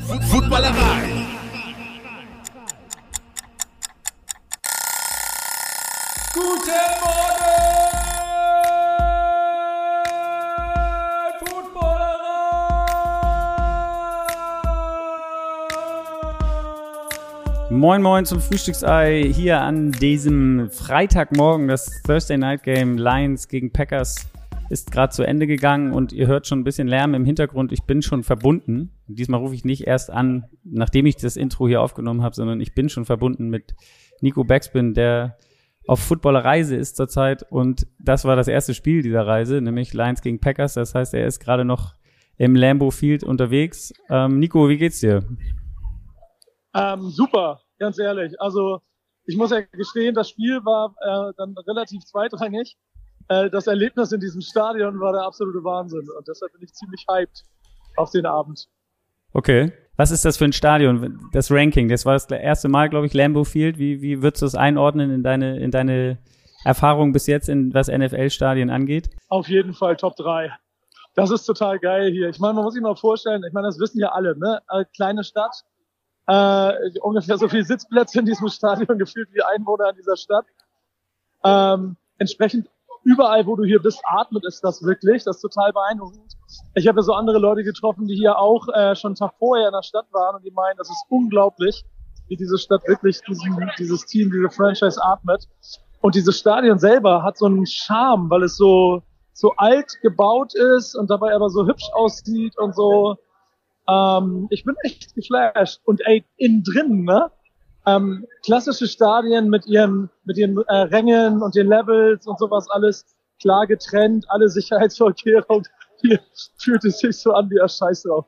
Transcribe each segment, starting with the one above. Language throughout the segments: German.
Footballerei. Guten Morgen, Footballerei. Moin Moin zum Frühstücksei hier an diesem Freitagmorgen. Das Thursday Night Game Lions gegen Packers ist gerade zu Ende gegangen und ihr hört schon ein bisschen Lärm im Hintergrund. Ich bin schon verbunden. Diesmal rufe ich nicht erst an, nachdem ich das Intro hier aufgenommen habe, sondern ich bin schon verbunden mit Nico Backspin, der auf Footballerreise ist zurzeit und das war das erste Spiel dieser Reise, nämlich Lions gegen Packers. Das heißt, er ist gerade noch im Lambeau Field unterwegs. Ähm, Nico, wie geht's dir? Ähm, super, ganz ehrlich. Also ich muss ja gestehen, das Spiel war äh, dann relativ zweitrangig. Äh, das Erlebnis in diesem Stadion war der absolute Wahnsinn und deshalb bin ich ziemlich hyped auf den Abend. Okay. Was ist das für ein Stadion? Das Ranking, das war das erste Mal, glaube ich, Lambeau Field. Wie, wie würdest du das einordnen in deine, in deine Erfahrung bis jetzt, in was NFL-Stadien angeht? Auf jeden Fall Top 3. Das ist total geil hier. Ich meine, man muss sich mal vorstellen, ich meine, das wissen ja alle, ne? Äh, kleine Stadt, äh, ungefähr so viele Sitzplätze in diesem Stadion gefühlt wie Einwohner in dieser Stadt. Ähm, entsprechend überall, wo du hier bist, atmet es das wirklich. Das ist total beeindruckend. Ich habe ja so andere Leute getroffen, die hier auch äh, schon einen Tag vorher in der Stadt waren und die meinen, das ist unglaublich, wie diese Stadt wirklich diesen, dieses Team, diese Franchise atmet. Und dieses Stadion selber hat so einen Charme, weil es so, so alt gebaut ist und dabei aber so hübsch aussieht und so. Ähm, ich bin echt geflasht. Und ey, innen drin, ne? Ähm, klassische Stadien mit ihren, mit ihren äh, Rängen und den Levels und sowas alles klar getrennt, alle Sicherheitsvorkehrungen. Hier fühlt es sich so an wie ein Scheiß drauf.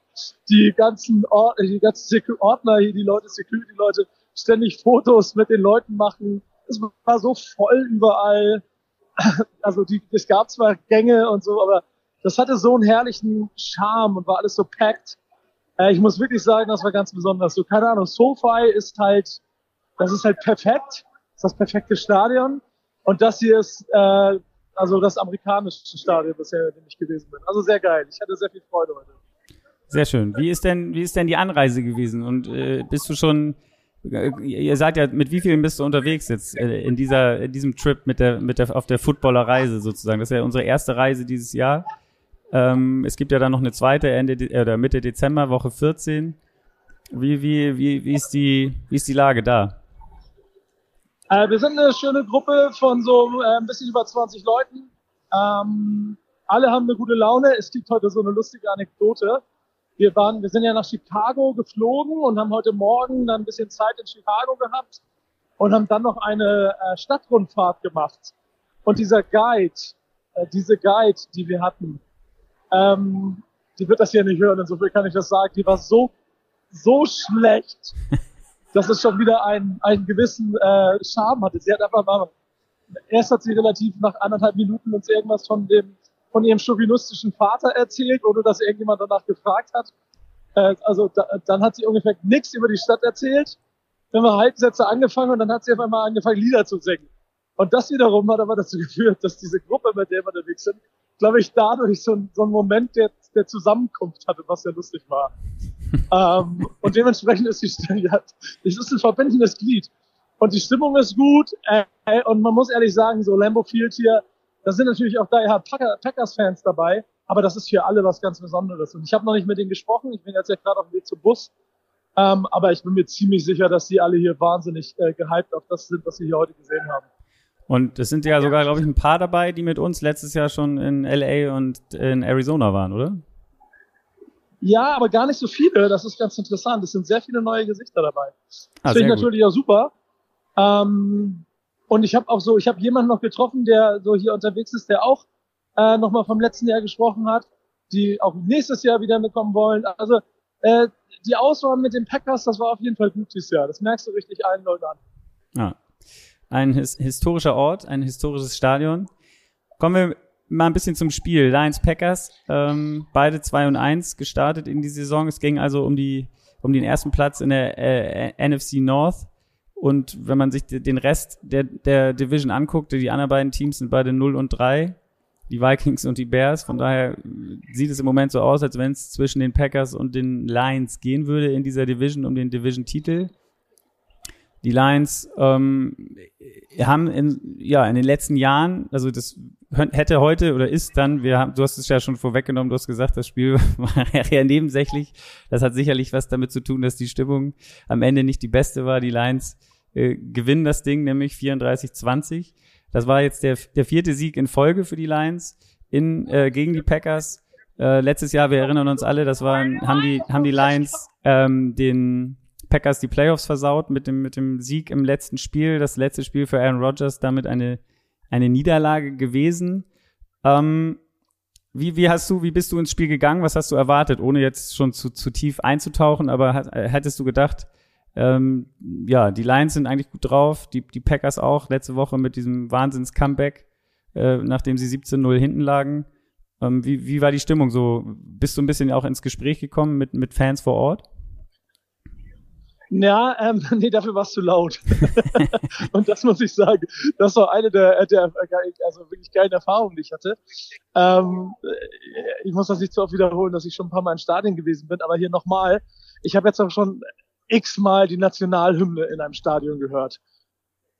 Die ganzen, Or die ganzen Ordner hier, die Leute, Security-Leute, ständig Fotos mit den Leuten machen. Es war so voll überall. Also die, es gab zwar Gänge und so, aber das hatte so einen herrlichen Charme und war alles so packed. Äh, ich muss wirklich sagen, das war ganz besonders. So, keine Ahnung, SoFi ist halt das ist halt perfekt. Das ist das perfekte Stadion. Und das hier ist äh, also das amerikanische Stadion bisher, in dem ich gewesen bin. Also sehr geil. Ich hatte sehr viel Freude heute. Sehr schön. Wie ist denn, wie ist denn die Anreise gewesen? Und äh, bist du schon, äh, ihr seid ja, mit wie vielen bist du unterwegs jetzt äh, in dieser, in diesem Trip mit der, mit der, auf der Footballer-Reise sozusagen? Das ist ja unsere erste Reise dieses Jahr. Ähm, es gibt ja dann noch eine zweite Ende äh, oder Mitte Dezember, Woche 14. Wie, wie, wie, wie ist die, wie ist die Lage da? Äh, wir sind eine schöne Gruppe von so äh, ein bisschen über 20 Leuten. Ähm, alle haben eine gute Laune. Es gibt heute so eine lustige Anekdote. Wir waren, wir sind ja nach Chicago geflogen und haben heute Morgen dann ein bisschen Zeit in Chicago gehabt und haben dann noch eine äh, Stadtrundfahrt gemacht. Und dieser Guide, äh, diese Guide, die wir hatten, ähm, die wird das hier nicht hören, insofern kann ich das sagen, die war so, so schlecht dass es schon wieder einen, einen gewissen äh, Charme hatte. Sie hat einfach mal, erst hat sie relativ nach anderthalb Minuten uns irgendwas von dem, von ihrem chauvinistischen Vater erzählt, ohne dass irgendjemand danach gefragt hat. Äh, also da, dann hat sie ungefähr nichts über die Stadt erzählt. Dann haben wir Halbsätze angefangen und dann hat sie auf einmal angefangen, Lieder zu singen. Und das wiederum hat aber dazu geführt, dass diese Gruppe, mit der wir unterwegs sind, glaube ich, dadurch so, ein, so einen Moment der, der Zusammenkunft hatte, was sehr lustig war ähm, und dementsprechend ist die ja, es ist ein verbindendes Glied. Und die Stimmung ist gut. Äh, und man muss ehrlich sagen, so Lambo Field hier, da sind natürlich auch daher Packers-Fans dabei. Aber das ist für alle was ganz Besonderes. Und ich habe noch nicht mit denen gesprochen. Ich bin jetzt ja gerade auf dem Weg zum Bus. Ähm, aber ich bin mir ziemlich sicher, dass die alle hier wahnsinnig äh, gehypt auf das sind, was sie hier heute gesehen haben. Und es sind ja sogar, glaube ich, ein paar dabei, die mit uns letztes Jahr schon in LA und in Arizona waren, oder? Ja, aber gar nicht so viele. Das ist ganz interessant. Es sind sehr viele neue Gesichter dabei. Das ah, finde ich natürlich auch super. Ähm, und ich habe auch so, ich habe jemanden noch getroffen, der so hier unterwegs ist, der auch äh, nochmal vom letzten Jahr gesprochen hat, die auch nächstes Jahr wieder mitkommen wollen. Also äh, die Auswahl mit den Packers, das war auf jeden Fall gut dieses Jahr. Das merkst du richtig allen Leuten an. Ja. Ein his historischer Ort, ein historisches Stadion. Kommen wir mal ein bisschen zum Spiel. Lions Packers, ähm, beide 2 und 1 gestartet in die Saison. Es ging also um die um den ersten Platz in der äh, NFC North. Und wenn man sich den Rest der, der Division anguckt, die anderen beiden Teams sind beide 0 und 3. die Vikings und die Bears. Von daher sieht es im Moment so aus, als wenn es zwischen den Packers und den Lions gehen würde in dieser Division um den Division-Titel. Die Lions ähm, haben in, ja, in den letzten Jahren, also das hätte heute oder ist dann, wir haben, du hast es ja schon vorweggenommen, du hast gesagt, das Spiel war ja nebensächlich. Das hat sicherlich was damit zu tun, dass die Stimmung am Ende nicht die beste war. Die Lions äh, gewinnen das Ding, nämlich 34-20. Das war jetzt der, der vierte Sieg in Folge für die Lions in, äh, gegen die Packers. Äh, letztes Jahr, wir erinnern uns alle, das waren, haben die, haben die Lions ähm, den Packers die Playoffs versaut mit dem, mit dem Sieg im letzten Spiel. Das letzte Spiel für Aaron Rodgers, damit eine, eine Niederlage gewesen. Ähm, wie, wie hast du, wie bist du ins Spiel gegangen? Was hast du erwartet, ohne jetzt schon zu, zu tief einzutauchen? Aber hättest du gedacht, ähm, ja, die Lions sind eigentlich gut drauf, die, die Packers auch, letzte Woche mit diesem Wahnsinns-Comeback, äh, nachdem sie 17-0 hinten lagen. Ähm, wie, wie war die Stimmung so? Bist du ein bisschen auch ins Gespräch gekommen mit, mit Fans vor Ort? Ja, ähm, nee, dafür war es zu laut. und das muss ich sagen, das war eine der, der also wirklich geilen Erfahrungen, die ich hatte. Ähm, ich muss das nicht so oft wiederholen, dass ich schon ein paar Mal in Stadien gewesen bin, aber hier nochmal. Ich habe jetzt auch schon x-mal die Nationalhymne in einem Stadion gehört.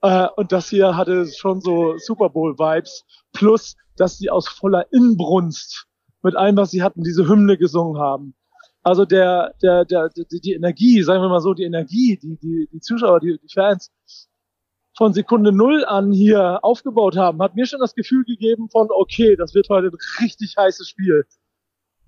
Äh, und das hier hatte schon so Super Bowl-Vibes. Plus, dass sie aus voller Inbrunst mit allem, was sie hatten, diese Hymne gesungen haben. Also der, der, der, die, die Energie, sagen wir mal so, die Energie, die, die, die Zuschauer, die, die Fans von Sekunde Null an hier aufgebaut haben, hat mir schon das Gefühl gegeben von, okay, das wird heute ein richtig heißes Spiel.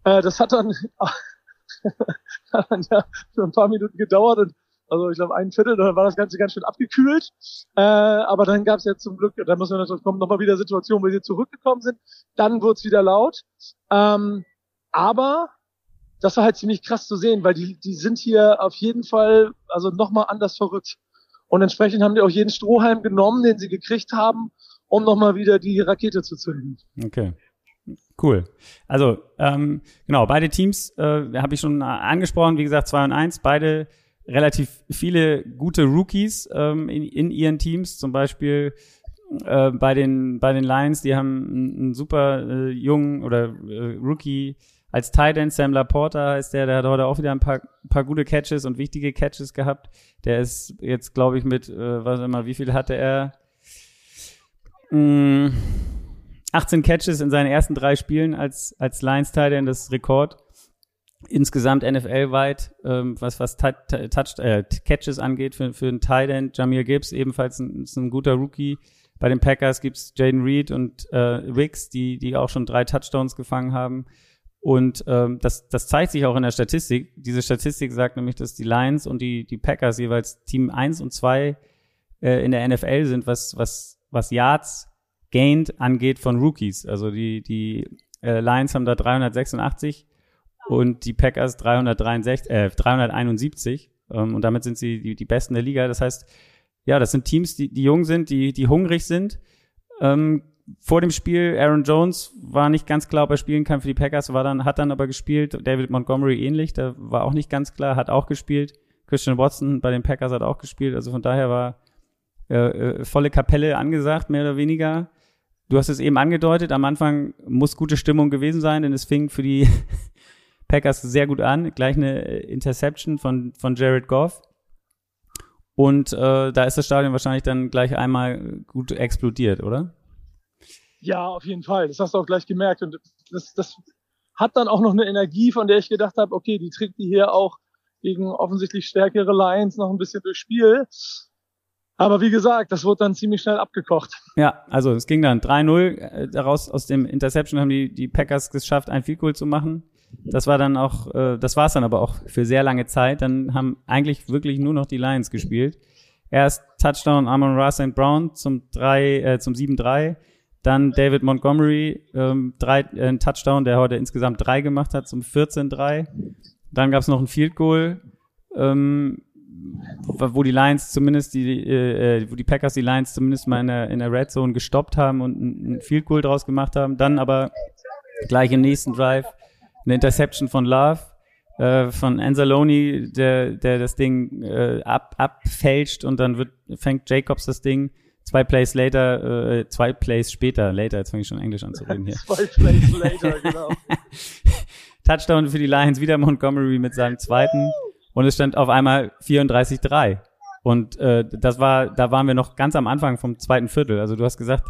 Äh, das hat dann, hat dann ja so ein paar Minuten gedauert und also ich glaube ein Viertel, dann war das Ganze ganz schön abgekühlt. Äh, aber dann gab es jetzt zum Glück, da muss man natürlich kommen, nochmal wieder Situationen, wo sie zurückgekommen sind. Dann wurde es wieder laut. Ähm, aber das war halt ziemlich krass zu sehen, weil die, die sind hier auf jeden Fall also nochmal anders verrückt. Und entsprechend haben die auch jeden Strohhalm genommen, den sie gekriegt haben, um nochmal wieder die Rakete zu zünden. Okay. Cool. Also, ähm, genau, beide Teams äh, habe ich schon angesprochen, wie gesagt, zwei und eins, beide relativ viele gute Rookies ähm, in, in ihren Teams, zum Beispiel äh, bei den bei den Lions, die haben einen, einen super äh, jungen oder äh, Rookie als Tight End Sam Laporta heißt der, der hat heute auch wieder ein paar, paar gute Catches und wichtige Catches gehabt. Der ist jetzt, glaube ich, mit, äh, was immer, wie viel hatte er? Mm, 18 Catches in seinen ersten drei Spielen als, als Lions Tight End, das Rekord. Insgesamt NFL-weit, ähm, was, was Touch, äh, Catches angeht für, für einen Tight End. Jamir Gibbs ebenfalls ein, ist ein guter Rookie. Bei den Packers gibt's Jaden Reed und äh, Wicks, die, die auch schon drei Touchdowns gefangen haben. Und ähm, das, das zeigt sich auch in der Statistik. Diese Statistik sagt nämlich, dass die Lions und die, die Packers jeweils Team 1 und 2 äh, in der NFL sind, was, was, was Yards gained angeht von Rookies. Also die, die äh, Lions haben da 386 und die Packers 363, äh, 371. Ähm, und damit sind sie die, die Besten der Liga. Das heißt, ja, das sind Teams, die, die jung sind, die, die hungrig sind. Ähm, vor dem Spiel, Aaron Jones war nicht ganz klar, ob er spielen kann für die Packers, war dann, hat dann aber gespielt. David Montgomery ähnlich, da war auch nicht ganz klar, hat auch gespielt. Christian Watson bei den Packers hat auch gespielt. Also von daher war äh, äh, volle Kapelle angesagt, mehr oder weniger. Du hast es eben angedeutet, am Anfang muss gute Stimmung gewesen sein, denn es fing für die Packers sehr gut an. Gleich eine Interception von, von Jared Goff. Und äh, da ist das Stadion wahrscheinlich dann gleich einmal gut explodiert, oder? Ja, auf jeden Fall. Das hast du auch gleich gemerkt. Und das, das hat dann auch noch eine Energie, von der ich gedacht habe, okay, die trägt die hier auch gegen offensichtlich stärkere Lions noch ein bisschen durchs Spiel. Aber wie gesagt, das wurde dann ziemlich schnell abgekocht. Ja, also es ging dann 3-0. Äh, daraus aus dem Interception haben die, die Packers geschafft, ein Field Goal zu machen. Das war dann auch, äh, das war es dann aber auch für sehr lange Zeit. Dann haben eigentlich wirklich nur noch die Lions gespielt. Erst Touchdown Amon Ross St. Brown zum 3, äh, zum 7-3. Dann David Montgomery, ähm, drei, äh, ein Touchdown, der heute insgesamt drei gemacht hat, zum 14-3. Dann gab es noch ein Field Goal, ähm, wo die Lions zumindest die, äh, äh, wo die Packers die Lions zumindest mal in der, in der Red Zone gestoppt haben und ein, ein Field Goal draus gemacht haben. Dann aber gleich im nächsten Drive eine Interception von Love, äh, von Anzalone, der, der das Ding äh, ab, abfälscht und dann wird, fängt Jacobs das Ding zwei Plays later, äh, zwei Plays später, later, jetzt fange ich schon Englisch an zu reden hier. zwei Plays later, genau. Touchdown für die Lions, wieder Montgomery mit seinem zweiten und es stand auf einmal 34-3. Und äh, das war, da waren wir noch ganz am Anfang vom zweiten Viertel. Also du hast gesagt,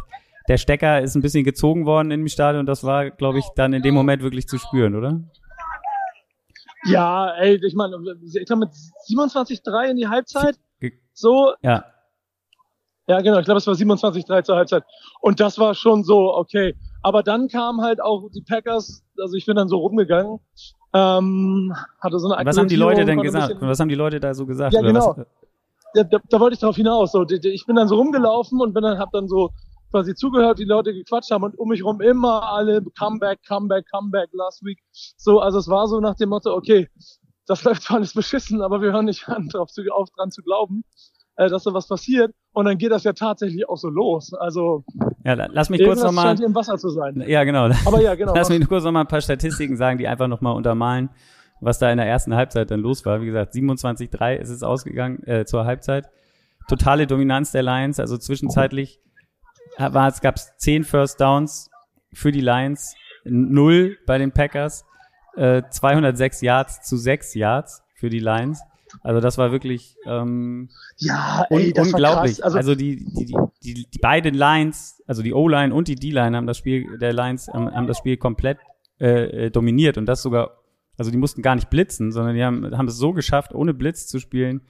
der Stecker ist ein bisschen gezogen worden im Stadion. Das war, glaube ich, dann in dem Moment wirklich zu spüren, oder? Ja, ey, ich meine, ich glaube mit 27-3 in die Halbzeit. So. Ja. Ja, genau. Ich glaube, es war 27-3 zur Halbzeit. Und das war schon so, okay. Aber dann kamen halt auch die Packers, also ich bin dann so rumgegangen, ähm, hatte so eine Was haben die Leute denn gesagt? Was haben die Leute da so gesagt? Ja, genau. Da, da, da, wollte ich drauf hinaus. So, ich bin dann so rumgelaufen und bin dann, hab dann so quasi zugehört, die Leute gequatscht haben und um mich rum immer alle Comeback, Comeback, Comeback last week. So, also es war so nach dem Motto, okay, das läuft zwar alles beschissen, aber wir hören nicht an, drauf zu, auf, dran zu glauben, äh, dass da was passiert. Und dann geht das ja tatsächlich auch so los. Also ja, lass mich kurz nochmal. im Wasser zu sein. Ja, genau. Aber ja, genau. Lass mich kurz nochmal ein paar Statistiken sagen, die einfach nochmal untermalen, was da in der ersten Halbzeit dann los war. Wie gesagt, 27-3 ist es ausgegangen äh, zur Halbzeit. Totale Dominanz der Lions, also zwischenzeitlich war es gab es zehn First Downs für die Lions, null bei den Packers, äh, 206 Yards zu 6 Yards für die Lions. Also das war wirklich ähm, ja, ey, un unglaublich. Also, also die, die, die, die, die beiden Lines, also die O-Line und die D-Line haben das Spiel der Lions ähm, haben das Spiel komplett äh, äh, dominiert und das sogar, also die mussten gar nicht blitzen, sondern die haben, haben es so geschafft, ohne Blitz zu spielen,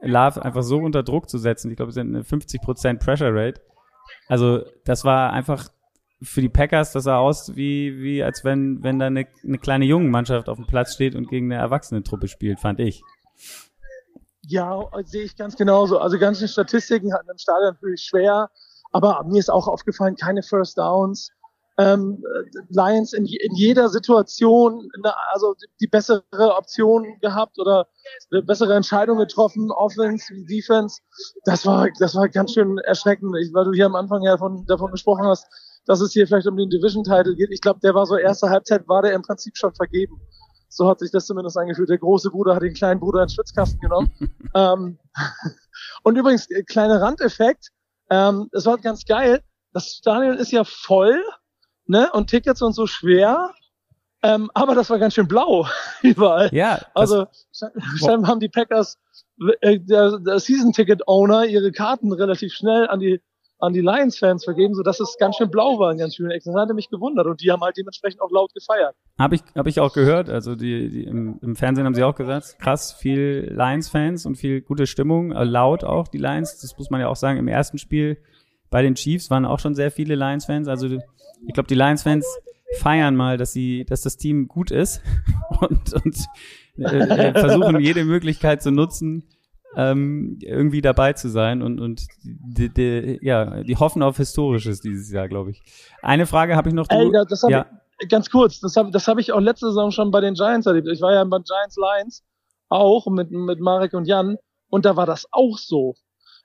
Love einfach so unter Druck zu setzen. Ich glaube, es sind eine 50% Pressure Rate. Also das war einfach für die Packers, das sah aus wie, wie als wenn, wenn da eine, eine kleine Jungenmannschaft auf dem Platz steht und gegen eine erwachsene Truppe spielt, fand ich. Ja, sehe ich ganz genauso. Also ganze Statistiken hatten im Stadion natürlich schwer, aber mir ist auch aufgefallen, keine First Downs. Ähm, Lions in, in jeder Situation, eine, also die bessere Option gehabt oder eine bessere Entscheidung getroffen, Offense, Defense. Das war, das war ganz schön erschreckend, ich, weil du hier am Anfang ja von, davon gesprochen hast, dass es hier vielleicht um den Division-Title geht. Ich glaube, der war so erste Halbzeit, war der im Prinzip schon vergeben. So hat sich das zumindest angefühlt. Der große Bruder hat den kleinen Bruder in den Schwitzkasten genommen. ähm, und übrigens, äh, kleiner Randeffekt, ähm, es war ganz geil. Das Stadion ist ja voll, ne? Und Tickets und so schwer. Ähm, aber das war ganz schön blau überall. Ja. Also scheinbar haben die Packers, äh, der, der Season-Ticket-Owner, ihre Karten relativ schnell an die an die Lions-Fans vergeben, sodass es ganz schön blau war, ganz schön Das hatte mich gewundert und die haben halt dementsprechend auch laut gefeiert. Habe ich, hab ich auch gehört, also die, die im, im Fernsehen haben sie auch gesagt, krass, viel Lions-Fans und viel gute Stimmung, äh, laut auch die Lions, das muss man ja auch sagen, im ersten Spiel bei den Chiefs waren auch schon sehr viele Lions-Fans, also ich glaube, die Lions-Fans feiern mal, dass sie, dass das Team gut ist und, und äh, äh versuchen jede Möglichkeit zu nutzen, ähm, irgendwie dabei zu sein und, und die, die, ja, die hoffen auf Historisches dieses Jahr, glaube ich. Eine Frage habe ich noch. Du, Ey, das hab ja. ich, ganz kurz, das habe das hab ich auch letzte Saison schon bei den Giants erlebt. Ich war ja bei Giants Lions auch mit, mit Marek und Jan und da war das auch so.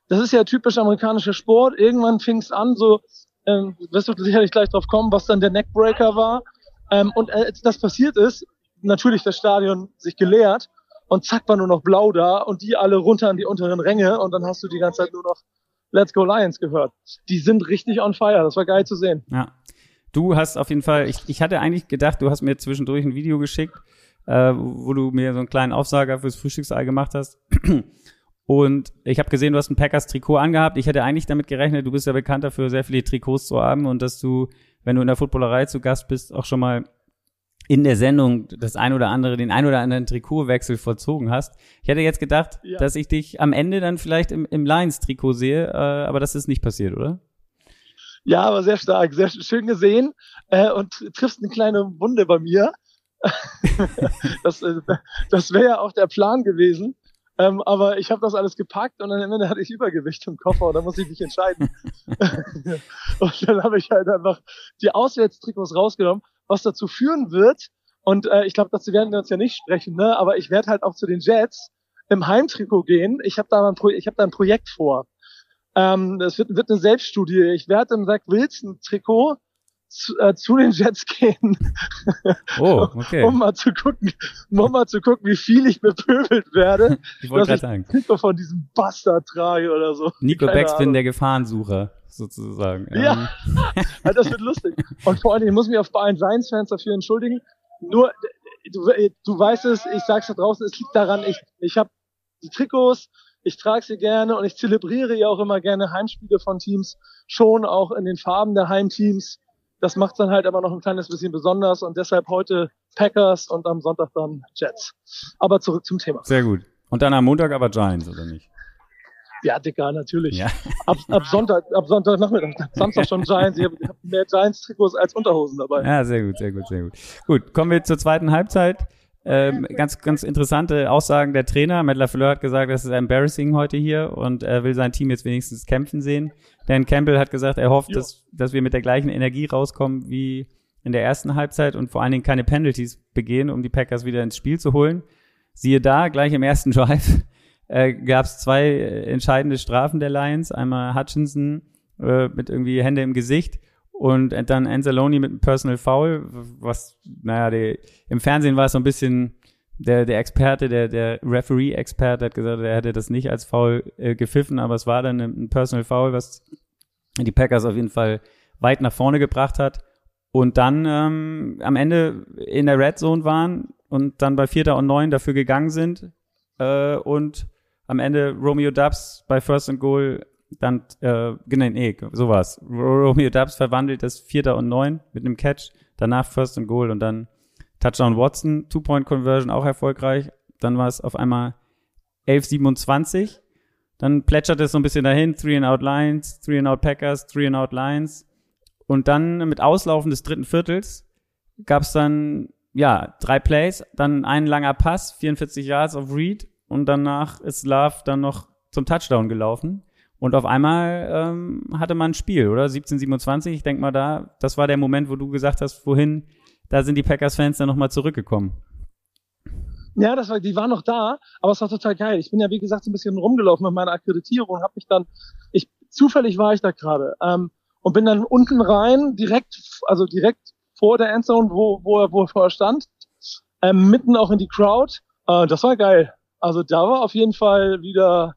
Das ist ja typisch amerikanischer Sport. Irgendwann fing es an, so, ähm, wirst du sicherlich gleich drauf kommen, was dann der Neckbreaker war. Ähm, und als das passiert ist, natürlich das Stadion sich geleert und zack war nur noch blau da und die alle runter an die unteren Ränge und dann hast du die ganze Zeit nur noch Let's Go Lions gehört. Die sind richtig on fire, das war geil zu sehen. Ja. Du hast auf jeden Fall, ich, ich hatte eigentlich gedacht, du hast mir zwischendurch ein Video geschickt, äh, wo du mir so einen kleinen Aufsager fürs Frühstücksei gemacht hast. Und ich habe gesehen, du hast ein Packers-Trikot angehabt. Ich hätte eigentlich damit gerechnet, du bist ja bekannt dafür, sehr viele Trikots zu haben und dass du, wenn du in der Footballerei zu Gast bist, auch schon mal in der Sendung das ein oder andere, den ein oder anderen Trikotwechsel vollzogen hast. Ich hätte jetzt gedacht, ja. dass ich dich am Ende dann vielleicht im, im Lions-Trikot sehe, äh, aber das ist nicht passiert, oder? Ja, aber sehr stark, sehr schön gesehen äh, und triffst eine kleine Wunde bei mir. das äh, das wäre ja auch der Plan gewesen. Ähm, aber ich habe das alles gepackt und dann am Ende hatte ich Übergewicht im Koffer und da muss ich mich entscheiden. und dann habe ich halt einfach die Auswärtstrikots rausgenommen was dazu führen wird, und äh, ich glaube, dazu werden wir uns ja nicht sprechen, ne? aber ich werde halt auch zu den Jets im Heimtrikot gehen. Ich habe da, ein Pro ich hab da ein Projekt vor. Ähm, das wird, wird eine Selbststudie. Ich werde im Zach Wilson-Trikot zu, äh, zu den Jets gehen, Oh, okay. um mal zu gucken, um mal zu gucken, wie viel ich bepöbelt werde, Ich wollte gerade sagen. Trikot von diesem Bastard trage oder so. Nico Keine Backspin, Ahnung. der Gefahrensucher, sozusagen. Ja. Ähm, Ja, das wird lustig. Und vor allem, ich muss mich auf bei allen Giants-Fans dafür entschuldigen. Nur, du, du weißt es, ich sag's da draußen, es liegt daran, ich, ich habe die Trikots, ich trage sie gerne und ich zelebriere ja auch immer gerne Heimspiele von Teams, schon auch in den Farben der Heimteams. Das macht dann halt aber noch ein kleines bisschen besonders und deshalb heute Packers und am Sonntag dann Jets. Aber zurück zum Thema. Sehr gut. Und dann am Montag aber Giants, oder nicht? Ja, Dicker, natürlich. Ja. Ab, ab Sonntag, ab Sonntag Nachmittag, Samstag schon Giants. Ich habe hab mehr Giants-Trikots als Unterhosen dabei. Ja, sehr gut, sehr gut, sehr gut. Gut, kommen wir zur zweiten Halbzeit. Ähm, ganz, ganz interessante Aussagen der Trainer. Matt LaFleur hat gesagt, das ist embarrassing heute hier und er will sein Team jetzt wenigstens kämpfen sehen. Dan Campbell hat gesagt, er hofft, Jo. dass, dass wir mit der gleichen Energie rauskommen wie in der ersten Halbzeit und vor allen Dingen keine Penalties begehen, um die Packers wieder ins Spiel zu holen. Siehe da, gleich im ersten Drive äh, gab es zwei äh, entscheidende Strafen der Lions. Einmal Hutchinson äh, mit irgendwie Hände im Gesicht und dann Anzalone mit einem Personal Foul, was, naja, die, im Fernsehen war es so ein bisschen, der, der Experte, der, der Referee-Experte hat gesagt, er hätte das nicht als Foul äh, gepfiffen, aber es war dann ein Personal Foul, was die Packers auf jeden Fall weit nach vorne gebracht hat. Und dann ähm, am Ende in der Red Zone waren und dann bei Vierter und Neun dafür gegangen sind äh, und am Ende Romeo Dubs bei First and Goal dann, äh, genau, nee, so war's. Romeo Dubs verwandelt das Vierter und Neun mit einem Catch, danach First and Goal und dann Touchdown Watson, Two-Point-Conversion auch erfolgreich. Dann war es auf einmal 11-27. Dann plätschert es so ein bisschen dahin, Three and Out Lines, Three and Out Packers, Three and Out Lines. Und dann mit Auslaufen des dritten Viertels gab es dann, ja, drei Plays, dann ein langer Pass, 44 Yards auf Reed und danach ist Love dann noch zum Touchdown gelaufen. Und auf einmal ähm, hatte man ein Spiel, oder? 17-27, ich denk mal da, das war der Moment, wo du gesagt hast, wohin, da sind die Packers-Fans dann nochmal zurückgekommen. Ja, das war, die waren noch da, aber es war total geil. Ich bin ja, wie gesagt, so ein bisschen rumgelaufen mit meiner Akkreditierung, habe mich dann, ich, zufällig war ich da gerade, ähm, und bin dann unten rein, direkt, also direkt vor der Endzone, wo, wo er, wo er vorher stand, ähm, mitten auch in die Crowd. Äh, das war geil. Also da war auf jeden Fall wieder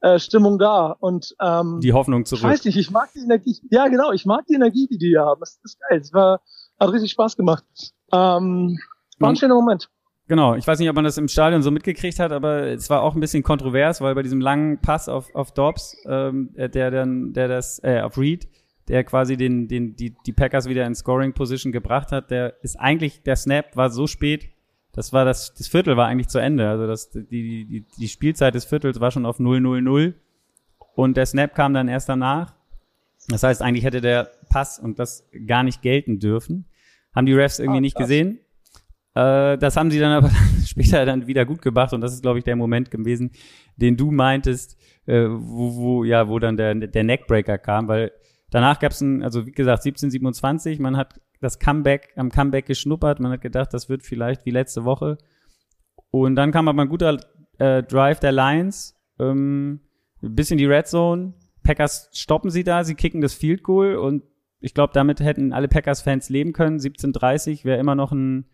äh, Stimmung da. Und ähm, Die Hoffnung ich zurück. weiß nicht, ich mag die Energie. Ja, genau, ich mag die Energie, die die hier haben. Das ist geil. Es war, hat richtig Spaß gemacht. Ähm, war ein schöner Moment. Genau, ich weiß nicht, ob man das im Stadion so mitgekriegt hat, aber es war auch ein bisschen kontrovers, weil bei diesem langen Pass auf, auf Dobbs, ähm, äh, der dann, der das, äh, auf Reed, der quasi den, den, die, die Packers wieder in Scoring Position gebracht hat, der ist eigentlich, der Snap war so spät, das war das, das Viertel war eigentlich zu Ende, also das, die, die, die Spielzeit des Viertels war schon auf 0-0-0 und der Snap kam dann erst danach. Das heißt, eigentlich hätte der Pass und das gar nicht gelten dürfen. Haben die Refs irgendwie Ah, nicht gesehen. Äh, das haben sie dann aber später dann wieder gut gemacht und das ist, glaube ich, der Moment gewesen, den du meintest, äh, wo, wo, ja, wo dann der, der Neckbreaker kam, weil danach gab es ein, also wie gesagt, 1727, man hat das Comeback, am Comeback geschnuppert, man hat gedacht, das wird vielleicht wie letzte Woche. Und dann kam aber ein guter äh, Drive der Lions, ähm, bis in die Red Zone. Packers stoppen sie da, sie kicken das Field Goal und ich glaube, damit hätten alle Packers-Fans leben können. 17:30 wäre immer noch ein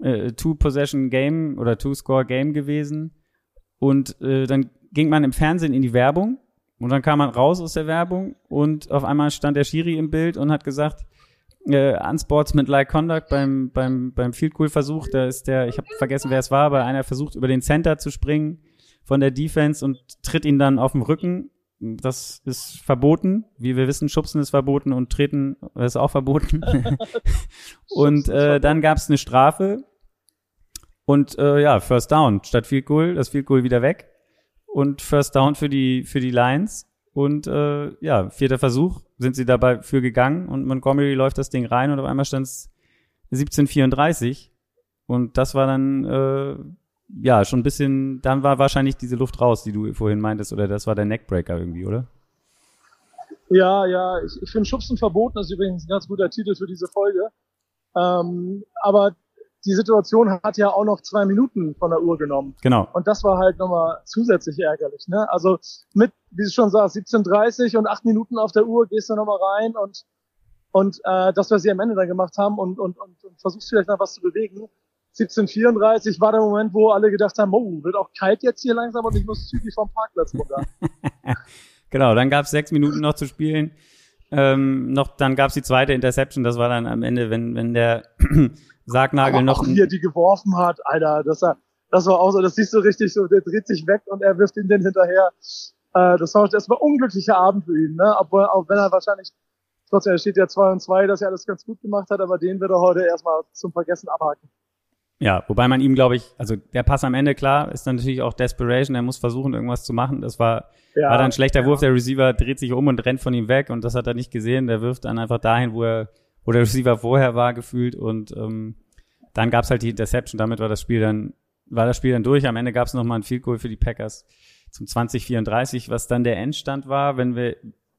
äh, Two-Possession-Game oder Two-Score-Game gewesen. Und äh, dann ging man im Fernsehen in die Werbung und dann kam man raus aus der Werbung und auf einmal stand der Schiri im Bild und hat gesagt, äh, Unsportsmanlike Conduct beim, beim, beim Field Goal Versuch, da ist der, ich habe vergessen, wer es war, aber einer versucht über den Center zu springen von der Defense und tritt ihn dann auf den Rücken. Das ist verboten. Wie wir wissen, Schubsen ist verboten und Treten ist auch verboten. und äh, dann gab es eine Strafe und äh, ja, First Down statt Field Goal, das Field Goal wieder weg und First Down für die für die Lions und äh, ja, vierter Versuch sind sie dabei für gegangen und Montgomery läuft das Ding rein und auf einmal stand es 17:34 und das war dann äh, ja schon ein bisschen, dann war wahrscheinlich diese Luft raus, die du vorhin meintest, oder das war der Neckbreaker irgendwie, oder? Ja, ja, ich, ich finde Schubsen verboten, das ist übrigens ein ganz guter Titel für diese Folge. Ähm, aber die Situation hat ja auch noch zwei Minuten von der Uhr genommen. Genau. Und das war halt nochmal zusätzlich ärgerlich. Ne? Also mit, wie du schon sagst, 17.30 und acht Minuten auf der Uhr gehst du nochmal rein und, und äh, das, was sie am Ende dann gemacht haben und, und, und, und versuchst vielleicht noch was zu bewegen. 1734 war der Moment, wo alle gedacht haben, oh, wird auch kalt jetzt hier langsam und ich muss zügig vom Parkplatz runter. genau, dann gab es sechs Minuten noch zu spielen. Ähm, noch, dann gab es die zweite Interception, das war dann am Ende, wenn, wenn der Sargnagel noch. Auch hier die geworfen hat, Alter, das war, das war auch so, das siehst du richtig so, der dreht sich weg und er wirft ihn den hinterher. Äh, das war, das war ein unglücklicher Abend für ihn, ne? Obwohl, auch wenn er wahrscheinlich, trotzdem, er steht ja 2 und 2, dass er alles ganz gut gemacht hat, aber den wird er heute erstmal zum Vergessen abhaken. Ja, wobei man ihm, glaube ich, also der Pass am Ende, klar, ist dann natürlich auch Desperation, er muss versuchen, irgendwas zu machen. Das war, ja, war dann ein schlechter ja. Wurf, der Receiver dreht sich um und rennt von ihm weg und das hat er nicht gesehen. Der wirft dann einfach dahin, wo er, wo der Receiver vorher war, gefühlt und ähm, dann gab's halt die Interception, damit war das Spiel dann, war das Spiel dann durch. Am Ende gab's noch mal ein Field Goal für die Packers zum 2034, was dann der Endstand war, wenn wir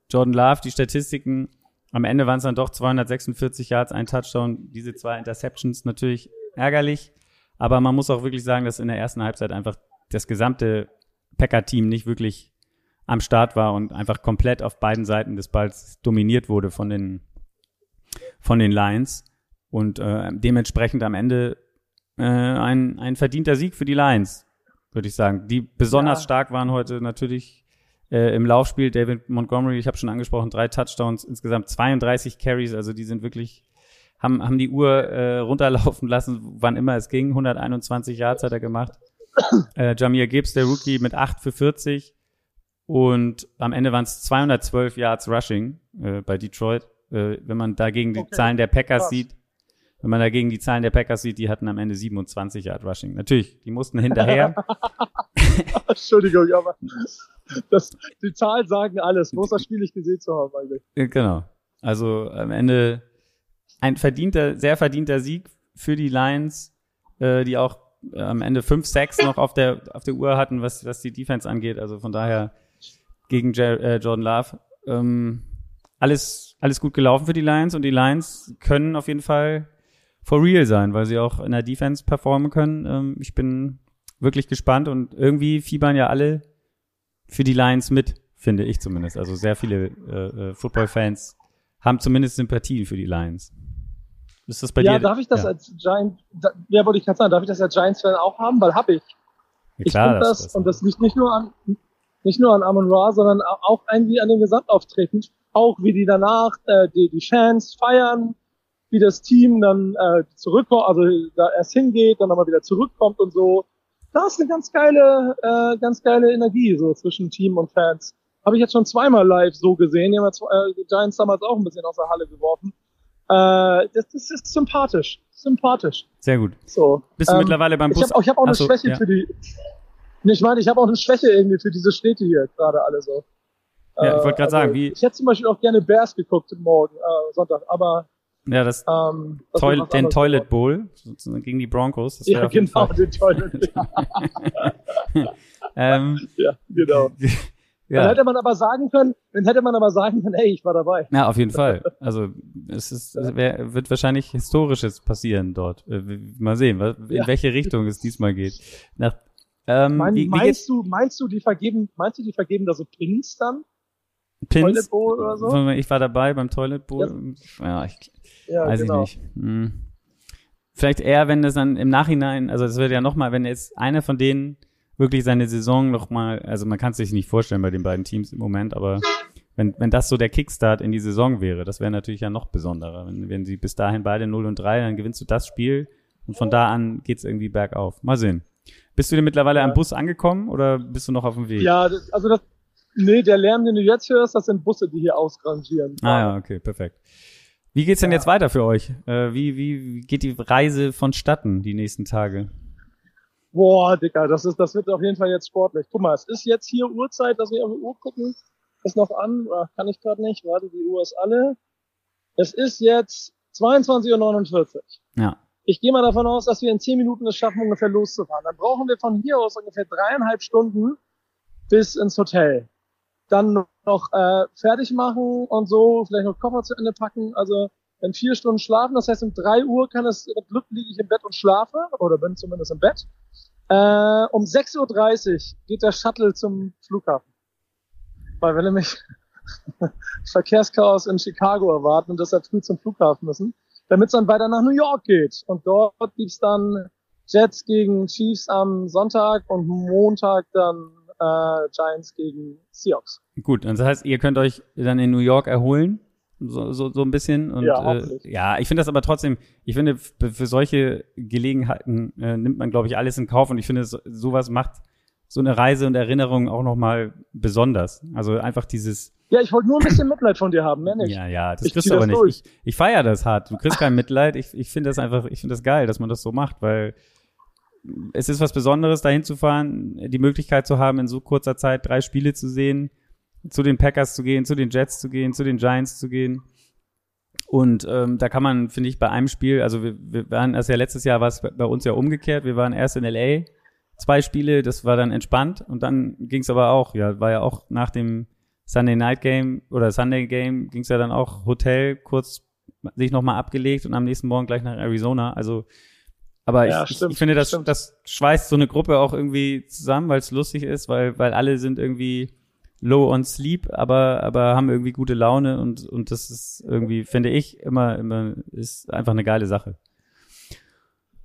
Jordan Love, die Statistiken, am Ende waren es dann doch 246 Yards, ein Touchdown, diese zwei Interceptions natürlich ärgerlich. Aber man muss auch wirklich sagen, dass in der ersten Halbzeit einfach das gesamte Packer-Team nicht wirklich am Start war und einfach komplett auf beiden Seiten des Balls dominiert wurde von den, von den Lions. Und äh, dementsprechend am Ende äh, ein, ein verdienter Sieg für die Lions, würde ich sagen. Die besonders ja. stark waren heute natürlich äh, im Laufspiel. David Montgomery, ich habe schon angesprochen, drei Touchdowns, insgesamt 32 Carries. Also die sind wirklich haben, haben die Uhr äh, runterlaufen lassen, wann immer es ging. 121 Yards hat er gemacht. Äh, Jamir Gibbs, der Rookie, mit 8 für 40. Und am Ende waren es 212 Yards Rushing äh, bei Detroit. Äh, wenn man dagegen die okay. Zahlen der Packers Krass. sieht, wenn man dagegen die Zahlen der Packers sieht, die hatten am Ende 27 Yard Rushing. Natürlich, die mussten hinterher. Entschuldigung, aber das, die Zahlen sagen alles. Muss das Spiel nicht gesehen zu haben eigentlich. Äh, genau. Also am Ende ein verdienter, sehr verdienter Sieg für die Lions, äh, die auch äh, am Ende 5-6 noch auf der, auf der Uhr hatten, was, was die Defense angeht. Also von daher gegen Jer äh, Jordan Love. Ähm, alles, alles gut gelaufen für die Lions und die Lions können auf jeden Fall for real sein, weil sie auch in der Defense performen können. Ähm, ich bin wirklich gespannt und irgendwie fiebern ja alle für die Lions mit, finde ich zumindest. Also sehr viele äh, äh, Football-Fans haben zumindest Sympathien für die Lions. Ist das bei ja, dir? darf ich das ja. als Giant, da, ja, wollte ich gerade sagen, darf ich das als Giants-Fan auch haben? Weil habe ich. Ja, ich finde das, das, und das liegt nicht nur an, nicht nur an Amon Ra, sondern auch irgendwie an den Gesamtauftreten. Auch wie die danach, äh, die, die Fans feiern, wie das Team dann äh, zurückkommt, also da erst hingeht, dann nochmal wieder zurückkommt und so. Da ist eine ganz geile, äh, ganz geile Energie so zwischen Team und Fans. Habe ich jetzt schon zweimal live so gesehen. Die haben ja, äh, die Giants damals auch ein bisschen aus der Halle geworfen. Äh, das, das ist sympathisch. Sympathisch. Sehr gut. So. Bist du ähm, mittlerweile beim Bus? Ich habe hab auch eine Achso, Schwäche ja. für die. Ich meine, ich habe auch eine Schwäche irgendwie für diese Städte hier gerade alle so. Ja, ich wollte gerade also, sagen, wie. Ich hätte zum Beispiel auch gerne Bears geguckt morgen, äh, Sonntag, aber. Ja, das, ähm, das Toil den Toilet Bowl sozusagen gegen die Broncos. Das ja, genau, den Toilet. ähm, ja, genau. Ja. Dann hätte man aber sagen können, dann hätte man aber sagen können, hey, ich war dabei. Ja, auf jeden Fall. Also es ist, es wär, wird wahrscheinlich Historisches passieren dort. Äh, mal sehen, in ja. welche Richtung es diesmal geht. Nach, ähm, mein, wie, meinst du, meinst du, die vergeben, meinst du, die vergeben da so Pins dann? Pins? Toilet Bowl oder so? Ich war dabei beim Toilet Bowl. Ja, ja ich ja, weiß genau. ich nicht. Hm. Vielleicht eher, wenn das dann im Nachhinein, also es wird ja nochmal, wenn jetzt einer von denen wirklich seine Saison noch mal, also man kann es sich nicht vorstellen bei den beiden Teams im Moment, aber wenn, wenn das so der Kickstart in die Saison wäre, das wäre natürlich ja noch besonderer. Wenn, wenn sie bis dahin beide 0 und 3, dann gewinnst du das Spiel und von da an geht's irgendwie bergauf. Mal sehen. Bist du denn mittlerweile ja. am Bus angekommen oder bist du noch auf dem Weg? Ja, das, also das, nee, der Lärm, den du jetzt hörst, das sind Busse, die hier ausrangieren. Ah ja, okay, perfekt. Wie geht's denn ja. jetzt weiter für euch? Äh, wie, wie, wie geht die Reise vonstatten die nächsten Tage? Boah, Dicker, das ist, das wird auf jeden Fall jetzt sportlich. Guck mal, es ist jetzt hier Uhrzeit, dass wir auf die Uhr gucken. Ist noch an, Ach, kann ich gerade nicht. Warte, die Uhr ist alle. Es ist jetzt 22.49 Uhr. Ja. Ich gehe mal davon aus, dass wir in 10 Minuten es schaffen, ungefähr loszufahren. Dann brauchen wir von hier aus ungefähr dreieinhalb Stunden bis ins Hotel. Dann noch äh, fertig machen und so, vielleicht noch Koffer zu Ende packen. Also dann vier Stunden schlafen. Das heißt, um drei Uhr kann es Glück liege ich im Bett und schlafe oder bin zumindest im Bett. Äh, um 6.30 Uhr geht der Shuttle zum Flughafen. Weil wenn nämlich, Verkehrschaos in Chicago erwarten und deshalb früh zum Flughafen müssen, damit es dann weiter nach New York geht. Und dort gibt's dann Jets gegen Chiefs am Sonntag und Montag dann äh, Giants gegen Seahawks. Gut, und das heißt, ihr könnt euch dann in New York erholen, so, so, so ein bisschen. Und, Ja, äh, ja ich finde das aber trotzdem, ich finde, für solche Gelegenheiten äh, nimmt man, glaube ich, alles in Kauf und ich finde, so, sowas macht so eine Reise und Erinnerung auch nochmal besonders. Also einfach dieses, Ja, ich wollte nur ein bisschen Mitleid von dir haben, mehr nicht. ja, ja, das Ich kriegst du aber nicht. durch. Ich, ich feiere das hart. Du kriegst kein Mitleid. Ich, ich finde das einfach, ich finde das geil, dass man das so macht, weil es ist was Besonderes, dahin zu fahren, die Möglichkeit zu haben, in so kurzer Zeit drei Spiele zu sehen, zu den Packers zu gehen, zu den Jets zu gehen, zu den Giants zu gehen. Und ähm, da kann man, finde ich, bei einem Spiel, also wir, wir waren, also ja letztes Jahr war es bei uns ja umgekehrt, wir waren erst in LA, zwei Spiele, das war dann entspannt und dann ging es aber auch, ja, war ja auch nach dem Sunday Night Game oder Sunday Game ging es ja dann auch Hotel kurz sich nochmal abgelegt und am nächsten Morgen gleich nach Arizona. Also, aber Ja, ich, stimmt, ich finde, das, stimmt. das schweißt so eine Gruppe auch irgendwie zusammen, weil es lustig ist, weil, weil alle sind irgendwie low on sleep, aber, aber haben irgendwie gute Laune und, und das ist irgendwie, finde ich, immer, immer, ist einfach eine geile Sache.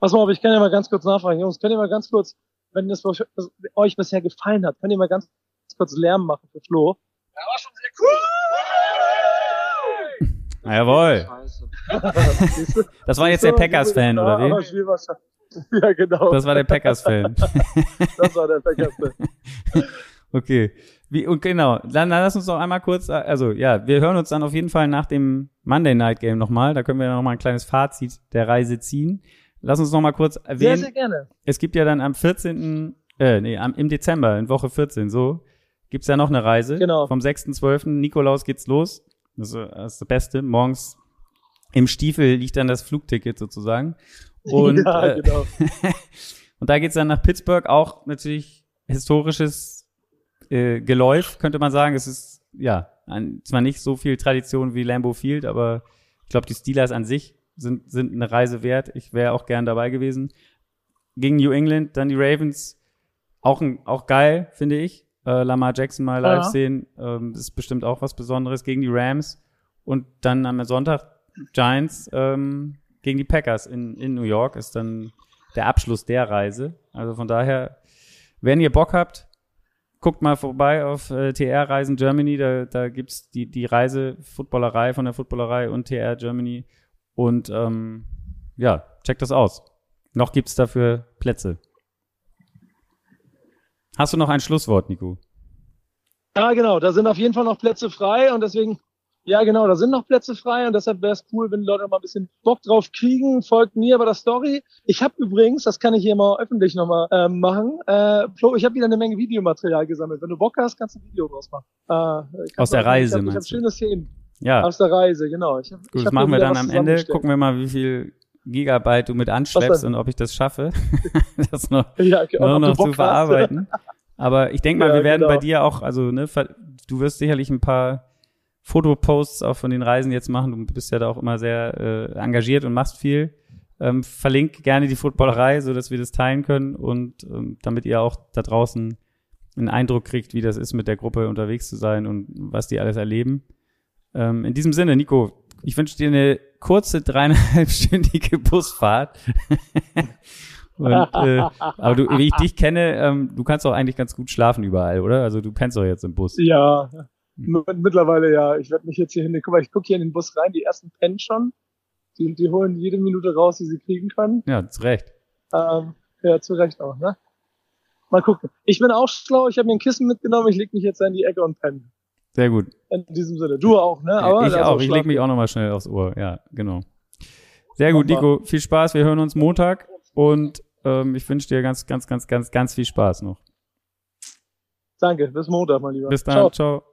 Pass mal auf, ich kann ja mal ganz kurz nachfragen. Jungs, könnt ihr mal ganz kurz, wenn das euch- das euch bisher gefallen hat, könnt ihr mal ganz kurz Lärm machen für Flo? Ja, war schon sehr cool! Na, jawohl. Das war jetzt der Packers-Fan, oder wie? Ja, genau. Das war der Packers-Fan. Das war der Packers-Fan. Okay. Wie, und genau, dann, dann lass uns noch einmal kurz, also ja, wir hören uns dann auf jeden Fall nach dem Monday Night Game nochmal. Da können wir noch mal ein kleines Fazit der Reise ziehen. Lass uns noch mal kurz Sehr, erwähnen, sehr gerne. es gibt ja dann am 14., äh, nee, am, im Dezember, in Woche 14, so, gibt's ja noch eine Reise. Genau. Vom 6.12. Nikolaus geht's los. Das ist, das Beste. Morgens im Stiefel liegt dann das Flugticket sozusagen. Und, ja, äh, genau. und da geht's dann nach Pittsburgh, auch natürlich historisches äh, Geläuf, könnte man sagen. Es ist, ja, ein, zwar nicht so viel Tradition wie Lambeau Field, aber ich glaube, die Steelers an sich sind, sind eine Reise wert. Ich wäre auch gern dabei gewesen. Gegen New England, dann die Ravens, auch, ein, auch geil, finde ich. Äh, Lamar Jackson mal live Ja. sehen, ähm, ist bestimmt auch was Besonderes. Gegen die Rams und dann am Sonntag Giants ähm, gegen die Packers in, in New York ist dann der Abschluss der Reise. Also von daher, wenn ihr Bock habt, guckt mal vorbei auf äh, TR Reisen Germany. Da, da gibt's die, die Reise Footballerei von der Footballerei und TR Germany. Und ähm, ja, checkt das aus. Noch gibt's dafür Plätze. Hast du noch ein Schlusswort, Nico? Ja, genau. Da sind auf jeden Fall noch Plätze frei und deswegen, ja, genau, da sind noch Plätze frei und deshalb wäre es cool, wenn die Leute mal ein bisschen Bock drauf kriegen. Folgt mir bei der Story. Ich habe übrigens, das kann ich hier mal öffentlich nochmal ähm, machen, äh, Flo, ich habe wieder eine Menge Videomaterial gesammelt. Wenn du Bock hast, kannst du ein Video draus machen. Äh, Aus der Reise, Ich habe hab schöne Szenen Ja, aus der Reise, genau. Ich hab, ich gut, hab das machen wir dann am Ende. Gucken wir mal, wie viel Gigabyte du mit anschleppst und ob ich das schaffe, das noch Ja, okay. noch Bock zu verarbeiten. Aber ich denke mal, Ja, wir werden genau. bei dir auch, also ne, du wirst sicherlich ein paar Fotoposts auch von den Reisen jetzt machen. Du bist ja da auch immer sehr äh, engagiert und machst viel. Ähm, verlink gerne die Footballerei, so dass wir das teilen können und ähm, damit ihr auch da draußen einen Eindruck kriegt, wie das ist, mit der Gruppe unterwegs zu sein und was die alles erleben. Ähm, in diesem Sinne, Nico, ich wünsche dir eine kurze dreieinhalbstündige Busfahrt. Und, äh, aber du, wie ich dich kenne, ähm, du kannst doch eigentlich ganz gut schlafen überall, oder? Also du pennst doch jetzt im Bus. Ja, mittlerweile ja. Ich werde mich jetzt hier hin. Guck mal, ich gucke hier in den Bus rein. Die ersten pennen schon. Die, die holen jede Minute raus, die sie kriegen können. Ja, zu Recht. Ähm, ja, zu Recht auch, ne? Mal gucken. Ich bin auch schlau. Ich habe mir ein Kissen mitgenommen. Ich leg mich jetzt in die Ecke und penne. Sehr gut. In diesem Sinne. Du auch, ne? Aber ich auch. Ich schlafen. leg mich auch nochmal schnell aufs Ohr. Ja, genau. Sehr gut, Nico. Viel Spaß. Wir hören uns Montag und ähm, ich wünsche dir ganz, ganz, ganz, ganz, ganz viel Spaß noch. Danke. Bis Montag, mein Lieber. Bis dann. Ciao. Ciao.